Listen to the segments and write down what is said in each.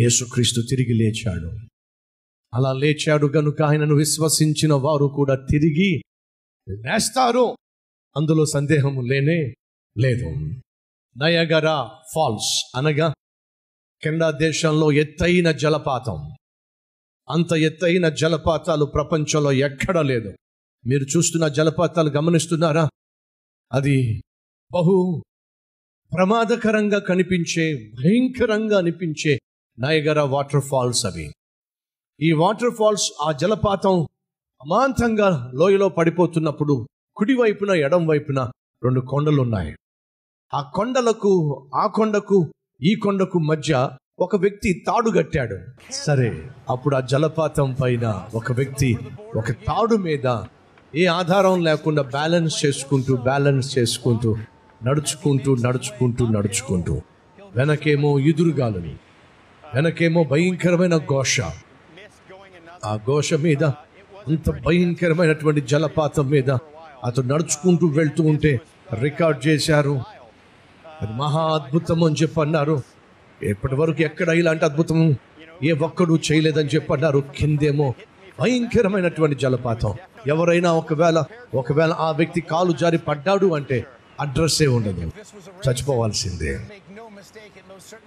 యేసుక్రీస్తు తిరిగి లేచాడు. అలా లేచాడు గనుక ఆయనను విశ్వసించిన వారు కూడా తిరిగి లేస్తారు. అందులో సందేహం లేనే లేదు. నయగరా ఫాల్స్ అనగా కెనడా దేశంలో ఎత్తైన జలపాతం. అంత ఎత్తైన జలపాతాలు ప్రపంచంలో ఎక్కడా లేదు. మీరు చూస్తున్న జలపాతాలు గమనిస్తున్నారా? అది బహు ప్రమాదకరంగా కనిపించే భయంకరంగా అనిపించే నయగర వాటర్ ఫాల్స్ అవి. ఈ వాటర్ ఫాల్స్ ఆ జలపాతం అమాంతంగా లోయలో పడిపోతున్నప్పుడు కుడివైపున ఎడం వైపున రెండు కొండలు ఉన్నాయి ఆ కొండలకు ఆ కొండకు ఈ కొండకు మధ్య ఒక వ్యక్తి తాడు కట్టాడు. సరే అప్పుడు ఆ జలపాతం పైన ఒక వ్యక్తి ఒక తాడు మీద ఏ ఆధారం లేకుండా బ్యాలెన్స్ చేసుకుంటూ బ్యాలెన్స్ చేసుకుంటూ నడుచుకుంటూ నడుచుకుంటూ నడుచుకుంటూ వెనకేమో ఎదురుగాలని వెనకేమో భయంకరమైన ఘోష. ఆ ఘోష మీద అంత భయంకరమైనటువంటి జలపాతం మీద అతను నడుచుకుంటూ వెళ్తూ ఉంటే రికార్డ్ చేశారు. అది మహా అద్భుతం అని చెప్పి అన్నారు ఇప్పటి వరకు ఎక్కడ ఇలాంటి అద్భుతం? ఏ ఒక్కడు చేయలేదని చెప్పి అన్నారు కిందేమో భయంకరమైనటువంటి జలపాతం. ఎవరైనా ఒకవేళ ఒకవేళ ఆ వ్యక్తి కాలు జారి పడ్డాడు అంటే అడ్రస్సే ఉండదు. చచ్చిపోవాల్సిందే.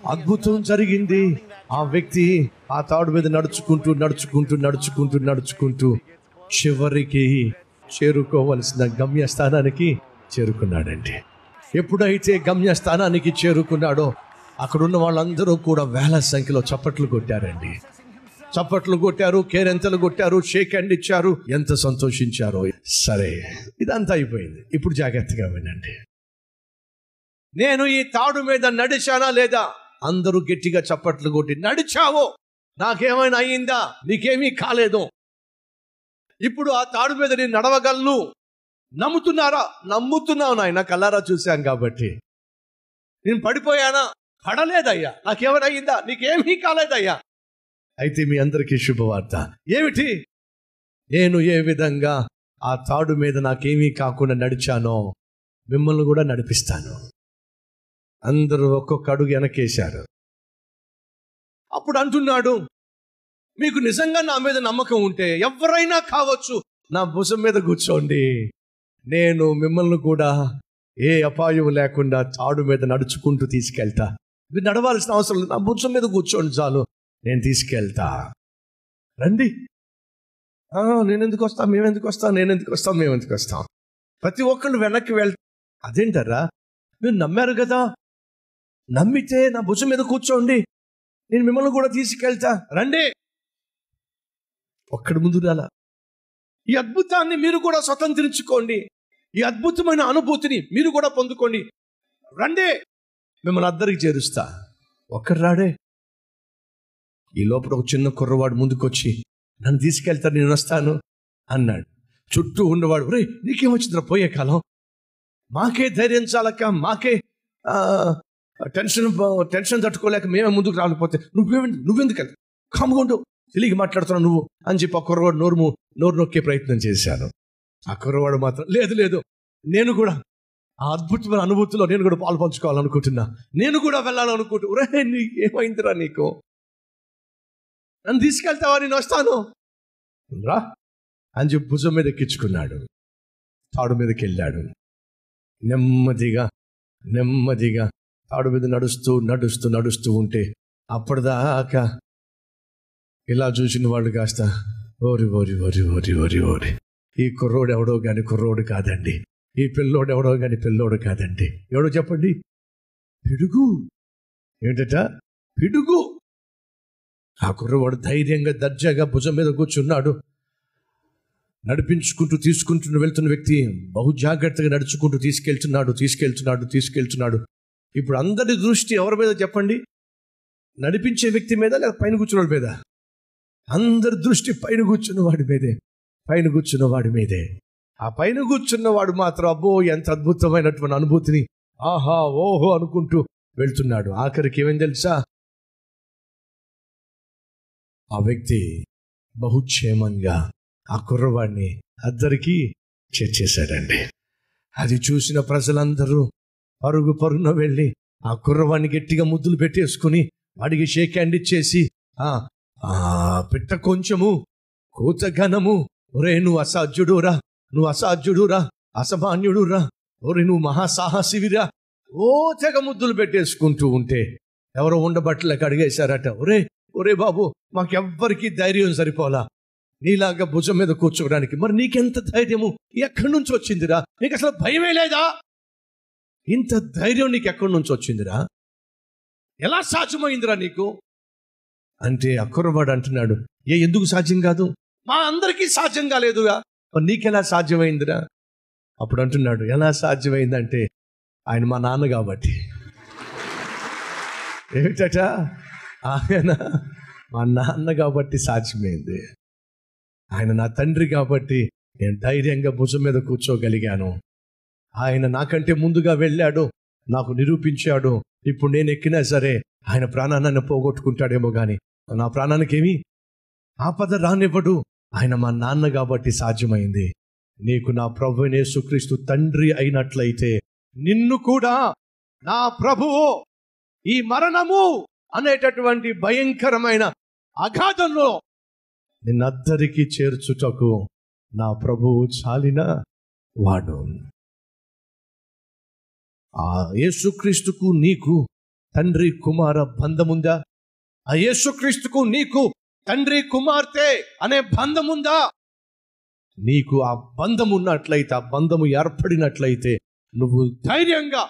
అద్భుతం జరిగింది. ఆ వ్యక్తి ఆ తాడు మీద నడుచుకుంటూ నడుచుకుంటూ నడుచుకుంటూ నడుచుకుంటూ చివరికి చేరుకోవలసిన గమ్యస్థానానికి చేరుకున్నాడండి. ఎప్పుడైతే గమ్యస్థానానికి చేరుకున్నాడో అక్కడున్న వాళ్ళందరూ కూడా వేల సంఖ్యలో చప్పట్లు కొట్టారండి. చప్పట్లు కొట్టారు కేరెంతలు కొట్టారు షేక్ హ్యాండ్ ఇచ్చారు. ఎంత సంతోషించారో. సరే ఇదంతా అయిపోయింది. ఇప్పుడు జాగ్రత్తగా వినండి. నేను ఈ తాడు మీద నడిచానా లేదా? అందరూ గట్టిగా చప్పట్లు కొట్టి నడిచావో? నాకేమైనా అయ్యిందా నీకేమీ కాలేదు. ఇప్పుడు ఆ తాడు మీద నేను నడవగలను. నమ్ముతున్నారా? నమ్ముతున్నావు నాయన కల్లారా చూశాం కాబట్టి. నేను పడిపోయానా? పడలేదయ్యా. నాకేమైనా అయ్యిందా నీకేమీ కాలేదయ్యా. అయితే మీ అందరికీ శుభవార్త. ఏమిటి? నేను ఏ విధంగా ఆ తాడు మీద నాకేమీ కాకుండా నడిచానో మిమ్మల్ని కూడా నడిపిస్తాను. అందరూ ఒక్కొక్క అడుగు వెనకేశారు. అప్పుడు అంటున్నాడు మీకు నిజంగా నా మీద నమ్మకం ఉంటే ఎవరైనా కావచ్చు నా భుజం మీద కూర్చోండి. నేను మిమ్మల్ని కూడా ఏ అపాయం లేకుండా తాడు మీద నడుచుకుంటూ తీసుకెళ్తా. మీరు నడవాల్సిన అవసరం లేదు. నా భుజం మీద కూర్చోండి చాలు. నేను తీసుకెళ్తా. రండి. "ఆ, నేను ఎందుకు వస్తా? మేము ఎందుకు వస్తాం? నేను ఎందుకు వస్తాం? మేము ఎందుకు వస్తాం? ప్రతి ఒక్కళ్ళు వెనక్కి వెళ్ అదేంటారా మీరు నమ్మారు కదా? నమ్మితే నా భుజం మీద కూర్చోండి. నేను మిమ్మల్ని కూడా తీసుకెళ్తా. రండి. ఒక్కడి ముందు రాలా. ఈ అద్భుతాన్ని మీరు కూడా స్వతంత్రించుకోండి. ఈ అద్భుతమైన అనుభూతిని మీరు కూడా పొందుకోండి. రండి. మిమ్మల్ని అద్దరికి చేరుస్తా. ఒక్కడు రాడే. ఈ లోపల ఒక చిన్న కుర్రవాడు ముందుకొచ్చి నన్ను తీసుకెళ్తాను నేను వస్తాను అన్నాడు. చుట్టూ ఉన్నవాడు రే నీకేమొచ్చిందిరా పోయే కాలం. మాకే ధైర్యం చాలక మాకే టెన్షన్ టెన్షన్ తట్టుకోలేక మేమే ముందుకు రాకపోతే నువ్వేమి నువ్వెందుకు వెళ్తావు కాముకుంటూ తెలిగి మాట్లాడుతున్నావు నువ్వు అని చెప్పి ఆ కుర్రవాడు నోరు నోరు నొక్కే ప్రయత్నం చేశాను. ఆ కుర్రవాడు మాత్రం లేదు లేదు నేను కూడా ఆ అద్భుతమైన అనుభూతిలో నేను కూడా పాలు పంచుకోవాలనుకుంటున్నా. నేను కూడా వెళ్ళాలనుకుంటూ రే నీకు ఏమైందిరా నీకు? నన్ను తీసుకెళ్తావా? నేను వస్తాను. రా. అని చెప్పి భుజం మీద ఎక్కించుకున్నాడు. తాడు మీదకి వెళ్ళాడు. నెమ్మదిగా నెమ్మదిగా తాడు మీద నడుస్తూ నడుస్తూ నడుస్తూ ఉంటే అప్పటిదాకా ఇలా చూసిన వాళ్ళు కాస్త ఓరి ఓరి ఓరి ఓరి ఓరి ఓరి. ఈ కుర్రోడు ఎవడో గాని కుర్రోడు కాదండి. ఈ పిల్లోడు ఎవడో గాని పిల్లోడు కాదండి. ఎవడో చెప్పండి? పిడుగు. ఏంటట? పిడుగు. ఆ కుర్రవాడు ధైర్యంగా దర్జాగా భుజం మీద కూర్చున్నాడు. నడిపించుకుంటూ తీసుకుంటూ వెళ్తున్న వ్యక్తి బహు జాగ్రత్తగా నడుచుకుంటూ తీసుకెళ్తున్నాడు తీసుకెళ్తున్నాడు తీసుకెళ్తున్నాడు. ఇప్పుడు అందరి దృష్టి ఎవరి మీద చెప్పండి? నడిపించే వ్యక్తి మీద లేదా పైన కూర్చున్న వాడి మీద? అందరి దృష్టి పైన కూర్చున్న వాడి మీదే. పైన కూర్చున్న వాడి మీదే. ఆ పైన కూర్చున్న వాడు మాత్రం అబ్బో ఎంత అద్భుతమైనటువంటి అనుభూతిని ఆహా ఓహో అనుకుంటూ వెళ్తున్నాడు. ఆఖరికి ఏమేం తెలుసా? ఆ వ్యక్తి బహుక్షేమంగా ఆ కుర్రవాడిని అద్దరికి చేర్చేశాడండి. అది చూసిన ప్రజలందరూ పరుగు పరుగున వెళ్ళి ఆ కుర్రవాడిని గట్టిగా ముద్దులు పెట్టేసుకుని వాడికి షేక్ హ్యాండ్ ఇచ్చేసి ఆ ఆ, పిట్ట కొంచెము కూత ఘనము ఒరే నువ్వు అసాధ్యుడురా నువ్వు అసాధ్యుడురా అసమాన్యుడురా ఒరే నువ్వు మహాసాహసివిరా. ఓ తెగ ముద్దులు పెట్టేసుకుంటూ ఉంటే ఎవరో ఉండబట్టలకు అడిగేశారట ఒరే ఒరే బాబు మాకెవ్వరికీ ధైర్యం సరిపోలా? నీలాగా భుజం మీద కూర్చోవడానికి. మరి నీకెంత ధైర్యము? ఎక్కడి నుంచి వచ్చిందిరా? నీకు అసలు భయమే లేదా? ఇంత ధైర్యం నీకు ఎక్కడి నుంచి వచ్చిందిరా? ఎలా సాధ్యమైందిరా నీకు? అంటే అక్కురవాడు అంటున్నాడు ఏ ఎందుకు సాధ్యం కాదు? మా అందరికీ సాధ్యం కాలేదుగా. మరి నీకెలా సాధ్యమైందిరా? అప్పుడు అంటున్నాడు ఎలా సాధ్యమైందంటే ఆయన మా నాన్న కాబట్టి. ఏమిటట? ఆయన మా నాన్న కాబట్టి సాధ్యమైంది. ఆయన నా తండ్రి కాబట్టి నేను ధైర్యంగా భుజం మీద కూర్చోగలిగాను. ఆయన నాకంటే ముందుగా వెళ్ళాడు నాకు నిరూపించాడు. ఇప్పుడు నేను ఎక్కినా సరే ఆయన ప్రాణాన్ని పోగొట్టుకుంటాడేమో కానీ నా ప్రాణానికి ఏమి ఆపద రానివ్వడు. ఆయన మా నాన్న కాబట్టి సాధ్యమైంది. నీకు నా ప్రభునే సుక్రీస్తు తండ్రి అయినట్లయితే నిన్ను కూడా నా ప్రభువు ఈ మరణము అనేటటువంటి భయంకరమైన అగాధంలో నిన్నద్దరికీ చేర్చుటకు నా ప్రభువు చాలిన వాడు. ఆ యేసుక్రీస్తుకు నీకు తండ్రి కుమార బంధముందా? ఆ యేసుక్రీస్తుకు నీకు తండ్రి కుమార్తె అనే బంధముందా? నీకు ఆ బంధం ఉన్నట్లయితే ఆ బంధము ఏర్పడినట్లయితే నువ్వు ధైర్యంగా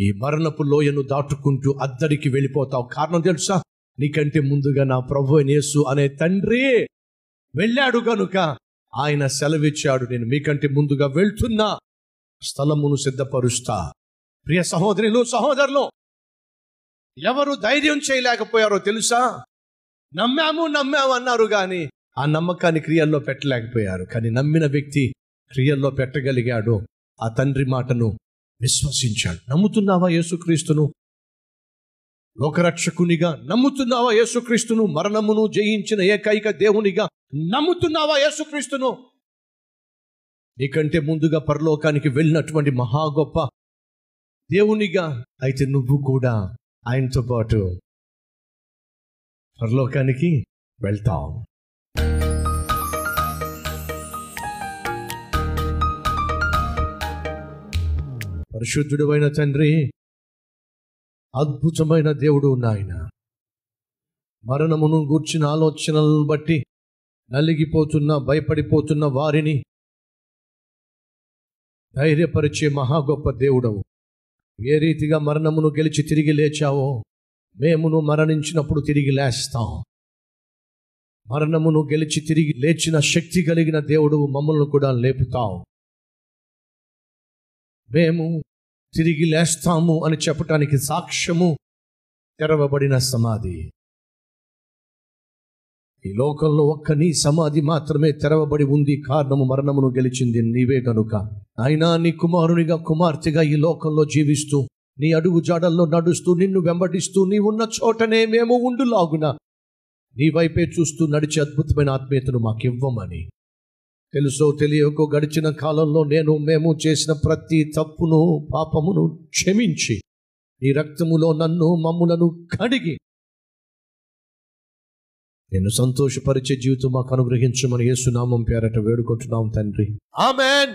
ఈ మరణపు లోయను దాటుకుంటూ అద్దరికి వెళ్ళిపోతావు. కారణం తెలుసా? నీకంటే ముందుగా నా ప్రభు నేసు అనే తండ్రి వెళ్ళాడు కనుక ఆయన సెలవిచ్చాడు. నేను మీకంటే ముందుగా వెళ్తున్నా. స్థలమును సిద్ధపరుస్తా. ప్రియ సహోదరులు సహోదరులు ఎవరు ధైర్యం చేయలేకపోయారో తెలుసా? నమ్మాము నమ్మాము అన్నారు కానీ ఆ నమ్మకాన్ని క్రియల్లో పెట్టలేకపోయారు. కానీ నమ్మిన వ్యక్తి క్రియల్లో పెట్టగలిగాడు. ఆ తండ్రి మాటను విశ్వసించాడు. నమ్ముతున్నావా యేసుక్రీస్తును? లోకరక్షకునిగా నమ్ముతున్నావా యేసుక్రీస్తును? మరణమును జయించిన ఏకైక దేవునిగా నమ్ముతున్నావా యేసుక్రీస్తును? నీకంటే ముందుగా పరలోకానికి వెళ్ళినటువంటి మహా గొప్ప దేవునిగా అయితే నువ్వు కూడా ఆయనతో పాటు పరలోకానికి వెళ్తావు. పరిశుద్ధుడు అయిన తండ్రి అద్భుతమైన దేవుడు నాయన. మరణమును గూర్చిన ఆలోచనలను బట్టి నలిగిపోతున్న భయపడిపోతున్న వారిని ధైర్యపరిచే మహా గొప్ప దేవుడవు. ఏ రీతిగా మరణమును గెలిచి తిరిగి లేచావో మేమును మరణించినప్పుడు తిరిగి లేస్తాం. మరణమును గెలిచి తిరిగి లేచిన శక్తి కలిగిన దేవుడు మమ్మల్ని కూడా లేపుతావు. మేము తిరిగి లేస్తాము అని చెప్పటానికి సాక్ష్యము తెరవబడిన సమాధి. ఈ లోకంలో ఒక్క నీ సమాధి మాత్రమే తెరవబడి ఉంది. కారణము మరణమును గెలిచింది నీవే కనుక అయినా నీ కుమారునిగా కుమార్తెగా ఈ లోకంలో జీవిస్తూ నీ అడుగు జాడల్లో నడుస్తూ నిన్ను వెంబడిస్తూ నీ ఉన్న చోటనే మేము ఉండులాగున. నీ వైపే చూస్తూ నడిచే అద్భుతమైన ఆత్మీయతను మాకివ్వమని. తెలుసో తెలియకో గడిచిన కాలంలో నేను మేము చేసిన ప్రతి తప్పును పాపమును క్షమించి నీ రక్తములో నన్ను మమ్ములను కడిగి నేను సంతోషపరిచే జీవితం మాకు అనుగ్రహించమని యేసునామం పేరట వేడుకుంటున్నాం తండ్రి. ఆమెన్.